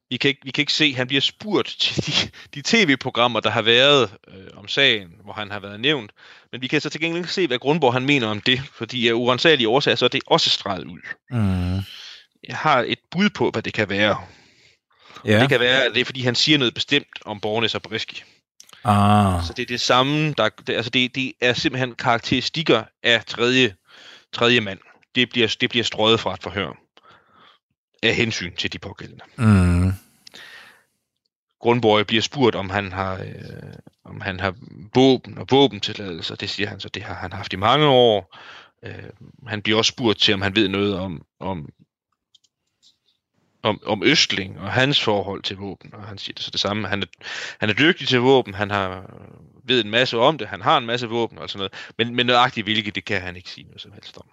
Vi kan, ikke, vi kan ikke se, han bliver spurgt til de, de tv-programmer, der har været øh, om sagen, hvor han har været nævnt. Men vi kan så til gengæld ikke se, hvad Grundborg han mener om det, fordi af urensagelige årsager, så er det også streget ud. Mm. Jeg har et bud på, hvad det kan være. Ja. Det kan være, at det er, fordi han siger noget bestemt om Bornes og Briski. Ah. Så det er det samme, der, det, altså det, det er simpelthen karakteristikker af tredje, tredje mand. Det bliver, det bliver strøget fra et forhør af hensyn til de pågældende. Mm. Grundborg bliver spurgt, om han har, øh, om han har våben og våbentilladelser. Det siger han så, det har han haft i mange år. Øh, han bliver også spurgt til, om han ved noget om, om, om, om Østling og hans forhold til våben. Og han siger det så det samme. Han er, han er dygtig til våben, han har ved en masse om det, han har en masse våben og sådan noget. Men, men nøjagtigt hvilke, det kan han ikke sige noget som helst om.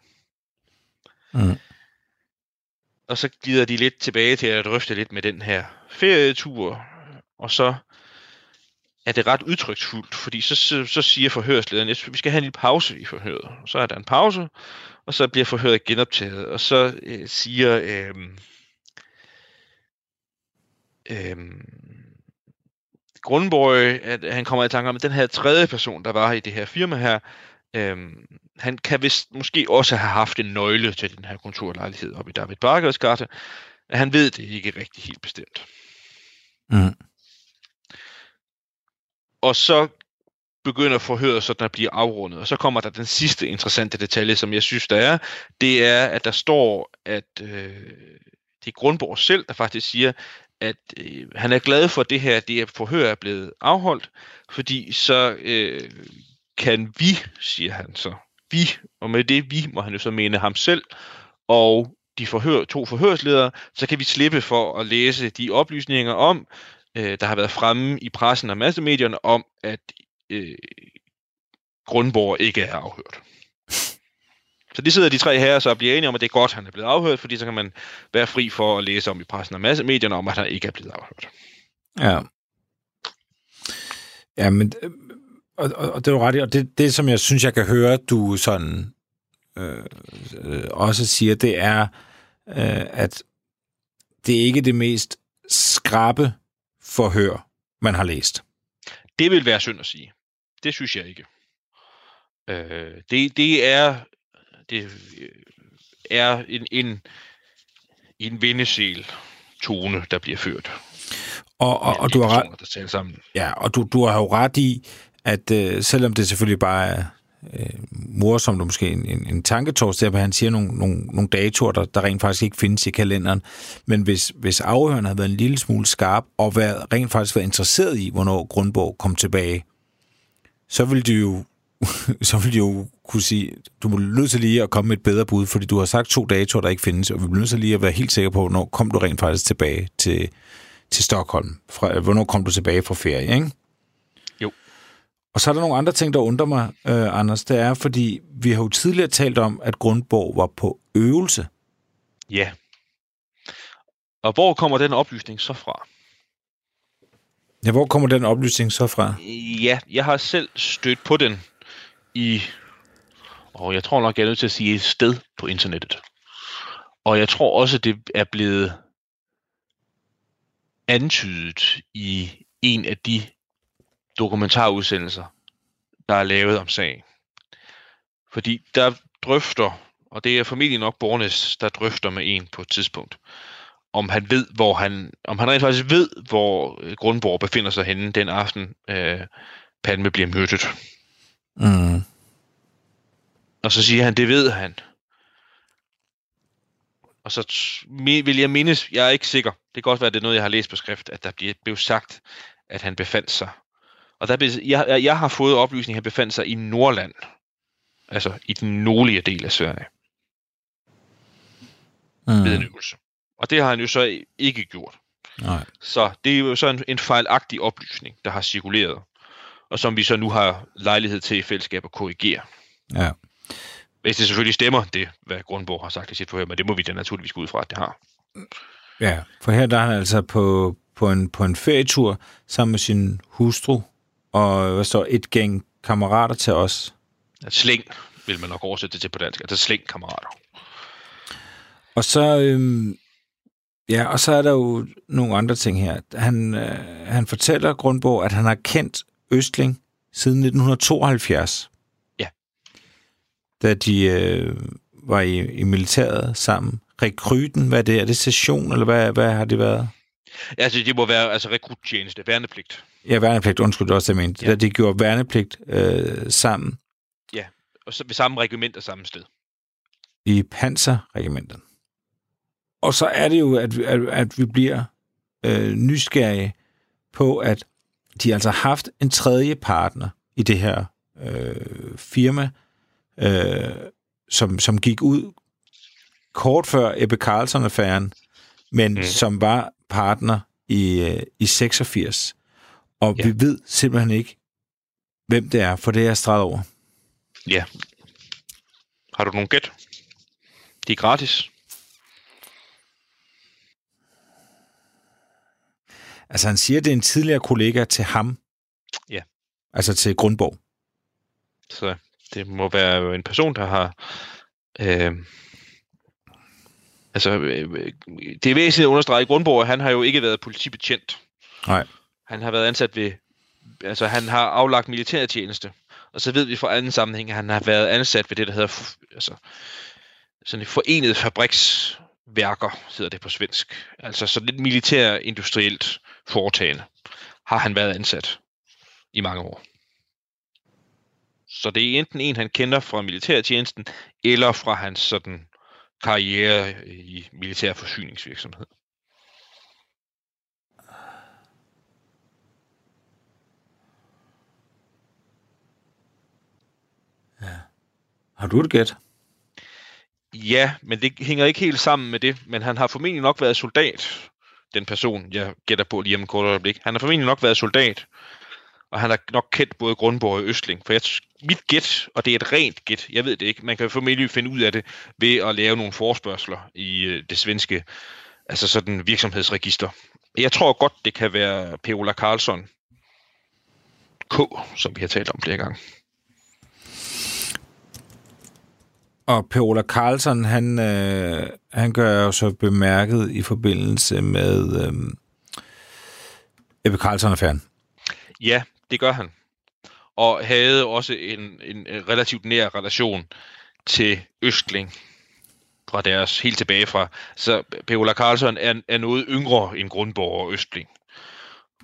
Mm. Og så glider de lidt tilbage til at drøfte lidt med den her ferietur, og så er det ret udtryksfuldt, fordi så, så, så siger forhørslederen, at vi skal have en lille pause i forhøret. Så er der en pause, og så bliver forhøret genoptaget, og så øh, siger øh, øh, Grundborg, at han kommer i tanke om, at den her tredje person, der var i det her firma her, øh, han kan vist måske også have haft en nøgle til den her kontorlejlighed oppe i David Barkers gate. Han ved det ikke rigtig helt bestemt. Mm. Og så begynder forhøret sådan at blive afrundet. Og så kommer der den sidste interessante detalje, som jeg synes, der er. Det er, at der står, at øh, det er Grundborg selv, der faktisk siger, at øh, han er glad for det her, det er forhør er blevet afholdt, fordi så øh, kan vi, siger han så, vi, og med det vi, må han jo så mene ham selv, og de forhør, to forhørsledere, så kan vi slippe for at læse de oplysninger om, øh, der har været fremme i pressen og massemedierne om, at øh, Grundborg ikke er afhørt. Så det sidder de tre her så og bliver enige om, at det er godt, at han er blevet afhørt, fordi så kan man være fri for at læse om i pressen og massemedierne om, at han ikke er blevet afhørt. Ja. Ja, men øh, og, og, og det er jo ret i, og det, det, som jeg synes, jeg kan høre, du sådan øh, øh, også siger, det er, øh, at det er ikke det mest skrabe forhør, man har læst. Det vil være synd at sige. Det synes jeg ikke. Øh, det, det er det er en, en, en vindesel tone, der bliver ført. Og, og, og du har ret, der sammen. ja, og du, du har jo ret i, at øh, selvom det selvfølgelig bare er øh, morsomt, og måske en, en, en tanketors, der han siger nogle, nogle, nogle datoer, der, der rent faktisk ikke findes i kalenderen. Men hvis, hvis afhøren havde været en lille smule skarp, og været, rent faktisk været interesseret i, hvornår Grundborg kom tilbage, så ville de jo så ville de jo kunne sige, du må nødt til lige at komme med et bedre bud, fordi du har sagt to datoer, der ikke findes, og vi bliver nødt til lige at være helt sikre på, hvornår kom du rent faktisk tilbage til, til Stockholm? Fra, hvornår kom du tilbage fra ferie, ikke? Og så er der nogle andre ting, der undrer mig, øh, Anders. Det er, fordi vi har jo tidligere talt om, at Grundborg var på øvelse. Ja. Og hvor kommer den oplysning så fra? Ja, hvor kommer den oplysning så fra? Ja, jeg har selv stødt på den i, og jeg tror nok, jeg er nødt til at sige et sted på internettet. Og jeg tror også, det er blevet antydet i en af de dokumentarudsendelser, der er lavet om sagen. Fordi der drøfter, og det er familien nok Bornes, der drøfter med en på et tidspunkt, om han ved, hvor han, om han rent faktisk ved, hvor øh, Grundborg befinder sig henne den aften, øh, Palme bliver myrdet. Mm. Og så siger han, det ved han. Og så vil jeg mindes, jeg er ikke sikker, det kan godt være, at det er noget, jeg har læst på skrift, at der bliver, blev sagt, at han befandt sig. Og der jeg, jeg har fået oplysning, at han befandt sig i Nordland. Altså i den nordlige del af Sverige. Mm. Ved en øvelse. Og det har han jo så ikke gjort. Nej. Så det er jo så en, en fejlagtig oplysning, der har cirkuleret. Og som vi så nu har lejlighed til i fællesskab at korrigere. Ja. Hvis det selvfølgelig stemmer, det hvad Grundborg har sagt i sit forhør, men det må vi da naturligvis gå ud fra, at det har. Ja, for her der er han altså på, på, en, på en ferietur sammen med sin hustru, og hvad står et gæng kammerater til os. At slæng vil man nok oversætte det til på dansk. Altså slæng kammerater. Og så, øhm, ja, og så er der jo nogle andre ting her. Han, øh, han fortæller Grundborg, at han har kendt Østling siden 1972. Ja. Da de øh, var i, i militæret sammen. Rekryten, hvad er det? Er det station, eller hvad, hvad har det været? Altså, det må være altså rekruttjeneste, værnepligt. Ja, værnepligt, undskyld, også det, jeg mente. Ja. Da de gjorde værnepligt øh, sammen. Ja, og så ved samme regiment og samme sted. I panserregimentet. Og så er det jo, at, at, at vi bliver øh, nysgerrige på, at de altså har haft en tredje partner i det her øh, firma, øh, som, som gik ud kort før Ebbe Carlson-affæren, men mm. som var partner i, øh, i 86. Og ja. vi ved simpelthen ikke, hvem det er, for det er streget over. Ja. Har du nogen gæt? De er gratis. Altså han siger, at det er en tidligere kollega til ham. Ja. Altså til Grundborg. Så det må være en person, der har... Øh, altså, øh, det er væsentligt at understrege, at Grundborg, han har jo ikke været politibetjent. Nej. Han har været ansat ved... Altså, han har aflagt militærtjeneste. Og så ved vi fra anden sammenhæng, at han har været ansat ved det, der hedder... Altså, sådan et forenet fabriksværker, hedder det på svensk. Altså så lidt militær industrielt foretagende, har han været ansat i mange år. Så det er enten en, han kender fra militærtjenesten, eller fra hans sådan karriere i militær forsyningsvirksomhed. Har du et gæt? Ja, men det hænger ikke helt sammen med det. Men han har formentlig nok været soldat, den person, jeg gætter på lige om et kort øjeblik. Han har formentlig nok været soldat, og han har nok kendt både Grundborg og Østling. For jeg, mit gæt, og det er et rent gæt, jeg ved det ikke, man kan formentlig finde ud af det ved at lave nogle forspørgseler i øh, det svenske altså sådan virksomhedsregister. Jeg tror godt, det kan være Per Ola Karlsson, K, som vi har talt om flere gange. Og Per Ola Carlson, han, øh, han gør jo så bemærket i forbindelse med øh, Ebbe Carlson-affæren. Ja, det gør han. Og havde også en, en relativt nær relation til Østling fra deres helt tilbage fra. Så Ola Carlson er, er noget yngre end Grundborg og Østling.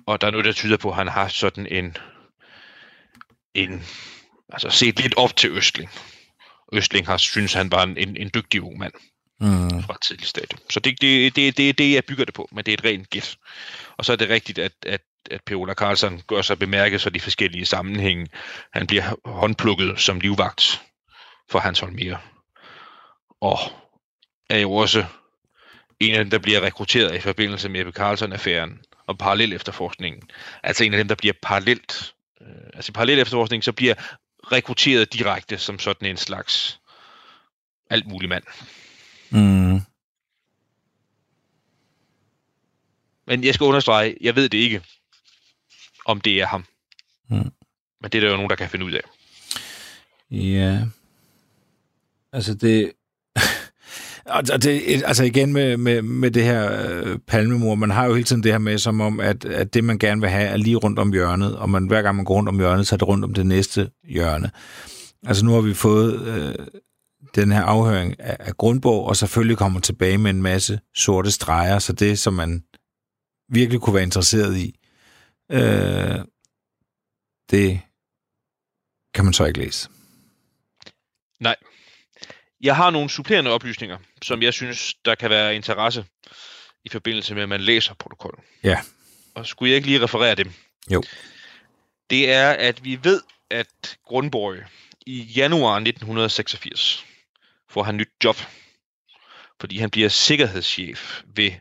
Og der er noget, der tyder på, at han har sådan en, en altså set lidt op til Østling. Østling har synes, han var en, en, en dygtig ung mand mm. fra et tidligt stadium. Så det er det, det, det, det, jeg bygger det på, men det er et rent gæt. Og så er det rigtigt, at, at, at Per Carlsen gør sig bemærket så de forskellige sammenhænge. Han bliver håndplukket som livvagt for Hans Holmer. Og er jo også en af dem, der bliver rekrutteret i forbindelse med Ebbe Carlson-affæren og parallel efterforskningen. Altså en af dem, der bliver parallelt, øh, altså parallel efterforskning, så bliver rekrutteret direkte som sådan en slags alt mulig mand. Mm. Men jeg skal understrege, jeg ved det ikke, om det er ham. Mm. Men det er der jo nogen, der kan finde ud af. Ja. Altså det... Og det, altså igen med, med, med det her øh, palmemor, man har jo hele tiden det her med, som om, at, at det, man gerne vil have, er lige rundt om hjørnet, og man, hver gang man går rundt om hjørnet, så er det rundt om det næste hjørne. Altså nu har vi fået øh, den her afhøring af, af Grundborg, og selvfølgelig kommer tilbage med en masse sorte streger, så det, som man virkelig kunne være interesseret i, øh, det kan man så ikke læse. Nej. Jeg har nogle supplerende oplysninger, som jeg synes, der kan være interesse i forbindelse med, at man læser protokollen. Ja. Og skulle jeg ikke lige referere dem? Jo. Det er, at vi ved, at Grundborg i januar 1986 får han nyt job, fordi han bliver sikkerhedschef ved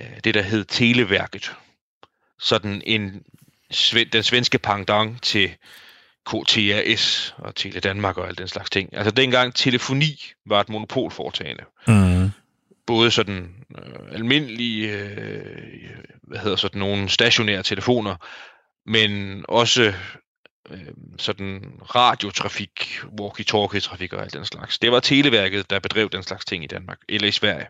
øh, det, der hed Televærket. Sådan en den svenske pendant til KTRS og Tele Danmark og alt den slags ting. Altså dengang telefoni var et monopolforetagende. Mm. Både sådan øh, almindelige, øh, hvad hedder sådan nogle stationære telefoner, men også øh, sådan radiotrafik, walkie-talkie-trafik og alt den slags. Det var Televærket, der bedrev den slags ting i Danmark, eller i Sverige.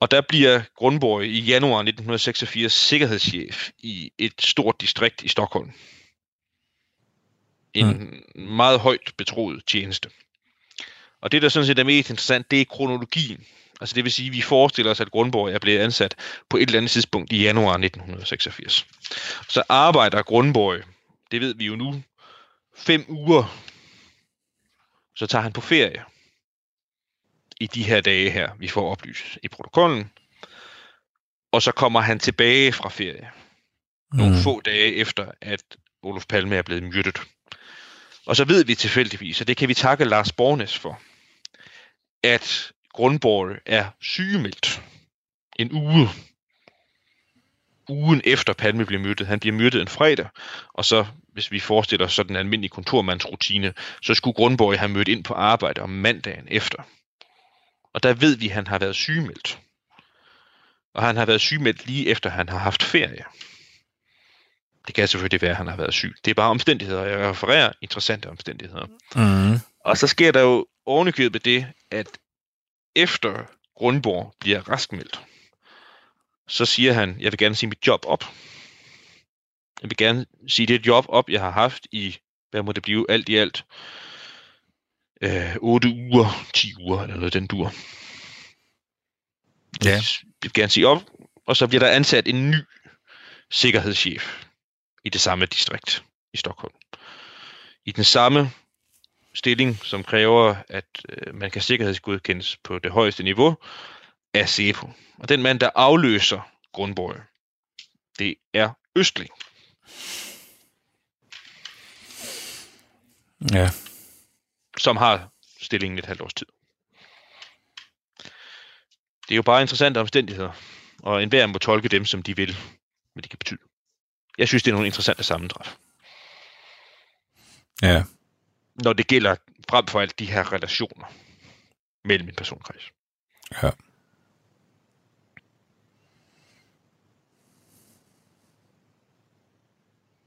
Og der bliver Grundborg i januar 1986 sikkerhedschef i et stort distrikt i Stockholm en mm. meget højt betroet tjeneste. Og det, der sådan set er mest interessant, det er kronologien. Altså det vil sige, at vi forestiller os, at Grundborg er blevet ansat på et eller andet tidspunkt i januar 1986. Så arbejder Grundborg, det ved vi jo nu, fem uger. Så tager han på ferie i de her dage her, vi får oplyst i protokollen. Og så kommer han tilbage fra ferie. Nogle mm. få dage efter, at Olof Palme er blevet myrdet. Og så ved vi tilfældigvis, og det kan vi takke Lars Bornes for, at Grundborg er sygemeldt en uge. Ugen efter Palme bliver myrdet. Han bliver myrdet en fredag, og så, hvis vi forestiller os sådan en almindelig kontormandsrutine, så skulle Grundborg have mødt ind på arbejde om mandagen efter. Og der ved vi, at han har været sygemeldt. Og han har været sygemeldt lige efter, han har haft ferie. Det kan selvfølgelig være, at han har været syg. Det er bare omstændigheder, jeg refererer interessante omstændigheder. Mm. Og så sker der jo ovenikøbet det, at efter Grundborg bliver raskmeldt, så siger han, jeg vil gerne sige mit job op. Jeg vil gerne sige det job op, jeg har haft i, hvad må det blive, alt i alt, øh, 8 uger, 10 uger, eller noget den dur. Ja. Jeg vil gerne sige op, og så bliver der ansat en ny sikkerhedschef i det samme distrikt i Stockholm. I den samme stilling, som kræver, at øh, man kan sikkerhedsgodkendes på det højeste niveau, er SEPO. Og den mand, der afløser Grundborg, det er Østling. Ja. Som har stillingen et halvt års tid. Det er jo bare interessante omstændigheder, og enhver må tolke dem, som de vil, hvad de kan betyde jeg synes, det er nogle interessante sammentræf. Ja. Når det gælder frem for alt de her relationer mellem min personkreds. Ja.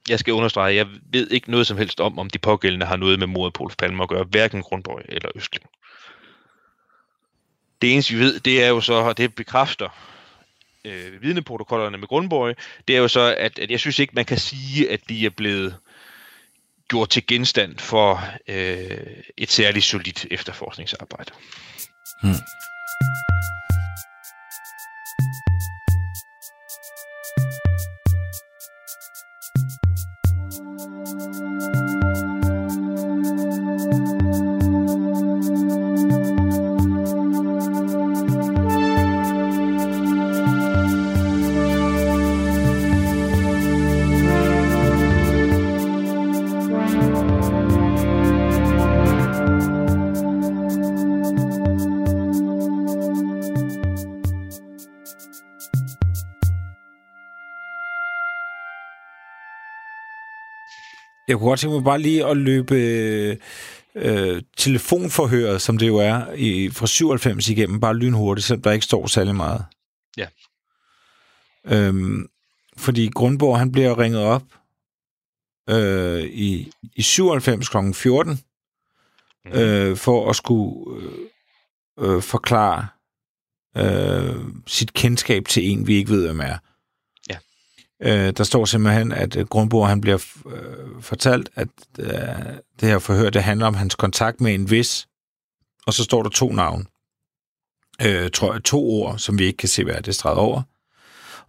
jeg skal understrege, jeg ved ikke noget som helst om, om de pågældende har noget med mordet på Olof Palme at gøre, hverken Grundborg eller Østling. Det eneste, vi ved, det er jo så, og det bekræfter øh, vidneprotokollerne med Grundborg, det er jo så, at, at jeg synes ikke, man kan sige, at de er blevet gjort til genstand for øh, et særligt solidt efterforskningsarbejde. Hmm. Jeg kunne godt tænke mig bare lige at løbe øh, telefonforhøret, som det jo er, i, fra 97 igennem, bare lynhurtigt, selvom der ikke står særlig meget. Ja. Øhm, fordi Grundborg, han bliver ringet op øh, i, i 97 kl. 14 mm. øh, for at skulle øh, øh, forklare øh, sit kendskab til en, vi ikke ved, hvem er. Øh, der står simpelthen, at øh, Grundborg han bliver øh, fortalt, at øh, det her forhør, det handler om hans kontakt med en vis, og så står der to navn. Øh, tror jeg, to ord, som vi ikke kan se, hvad er det streget over.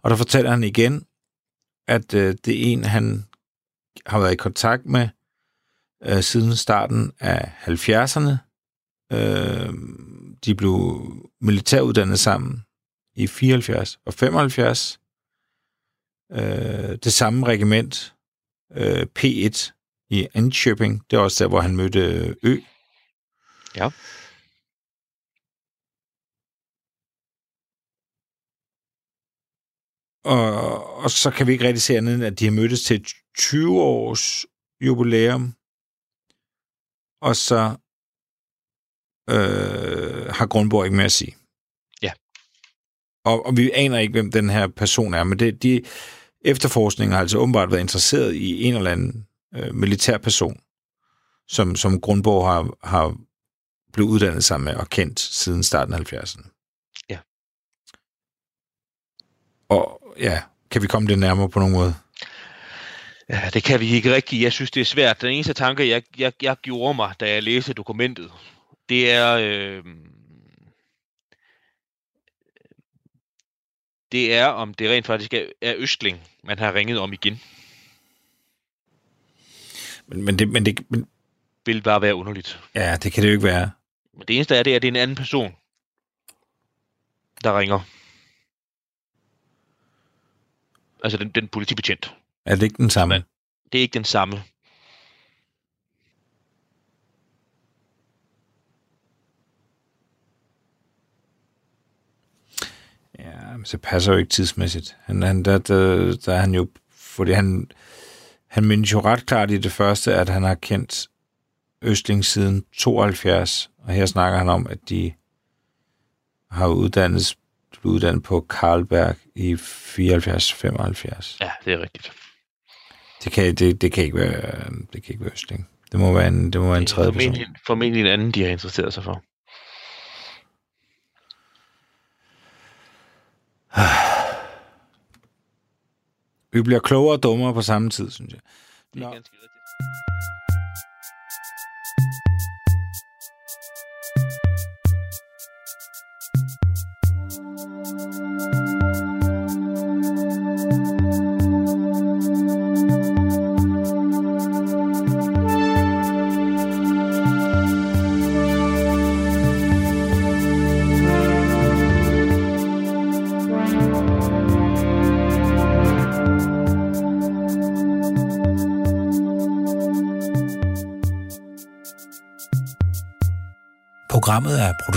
Og der fortæller han igen, at øh, det er en, han har været i kontakt med øh, siden starten af 70'erne. Øh, de blev militæruddannet sammen i 74 og 75 øh, det samme regiment, øh, P1 i Antwerpen. Det er også der, hvor han mødte Ø. Ja. Og, og så kan vi ikke rigtig se andet, end at de har mødtes til 20-års jubilæum. Og så øh, har Grundborg ikke mere at sige. Og, og vi aner ikke, hvem den her person er, men det, de efterforskninger har altså åbenbart været interesseret i en eller anden øh, militær person, som, som Grundborg har, har blevet uddannet sammen med og kendt siden starten af 70'erne. Ja. Og ja, kan vi komme det nærmere på nogen måde? Ja, det kan vi ikke rigtigt. Jeg synes, det er svært. Den eneste tanke, jeg, jeg, jeg gjorde mig, da jeg læste dokumentet, det er... Øh, det er, om det rent faktisk er Østling, man har ringet om igen. Men, men det, men det men... vil bare være underligt. Ja, det kan det jo ikke være. Men det eneste er, det er, at det er en anden person, der ringer. Altså den, den politibetjent. Er det ikke den samme? Det er ikke den samme. Ja, men så passer jo ikke tidsmæssigt. Han, han, der, der, der er han jo... Fordi han, han mindes jo ret klart i det første, at han har kendt Østling siden 72, og her snakker han om, at de har uddannet, uddannet på Karlberg i 74-75. Ja, det er rigtigt. Det kan, det, det kan ikke være, det kan ikke være Østling. Det må være en, det må være en tredje formentlig, person. Formentlig en anden, de har interesseret sig for. Vi bliver klogere og dummere på samme tid, synes jeg. Det er ganske rigtigt.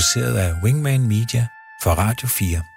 Produceret af Wingman Media for Radio 4.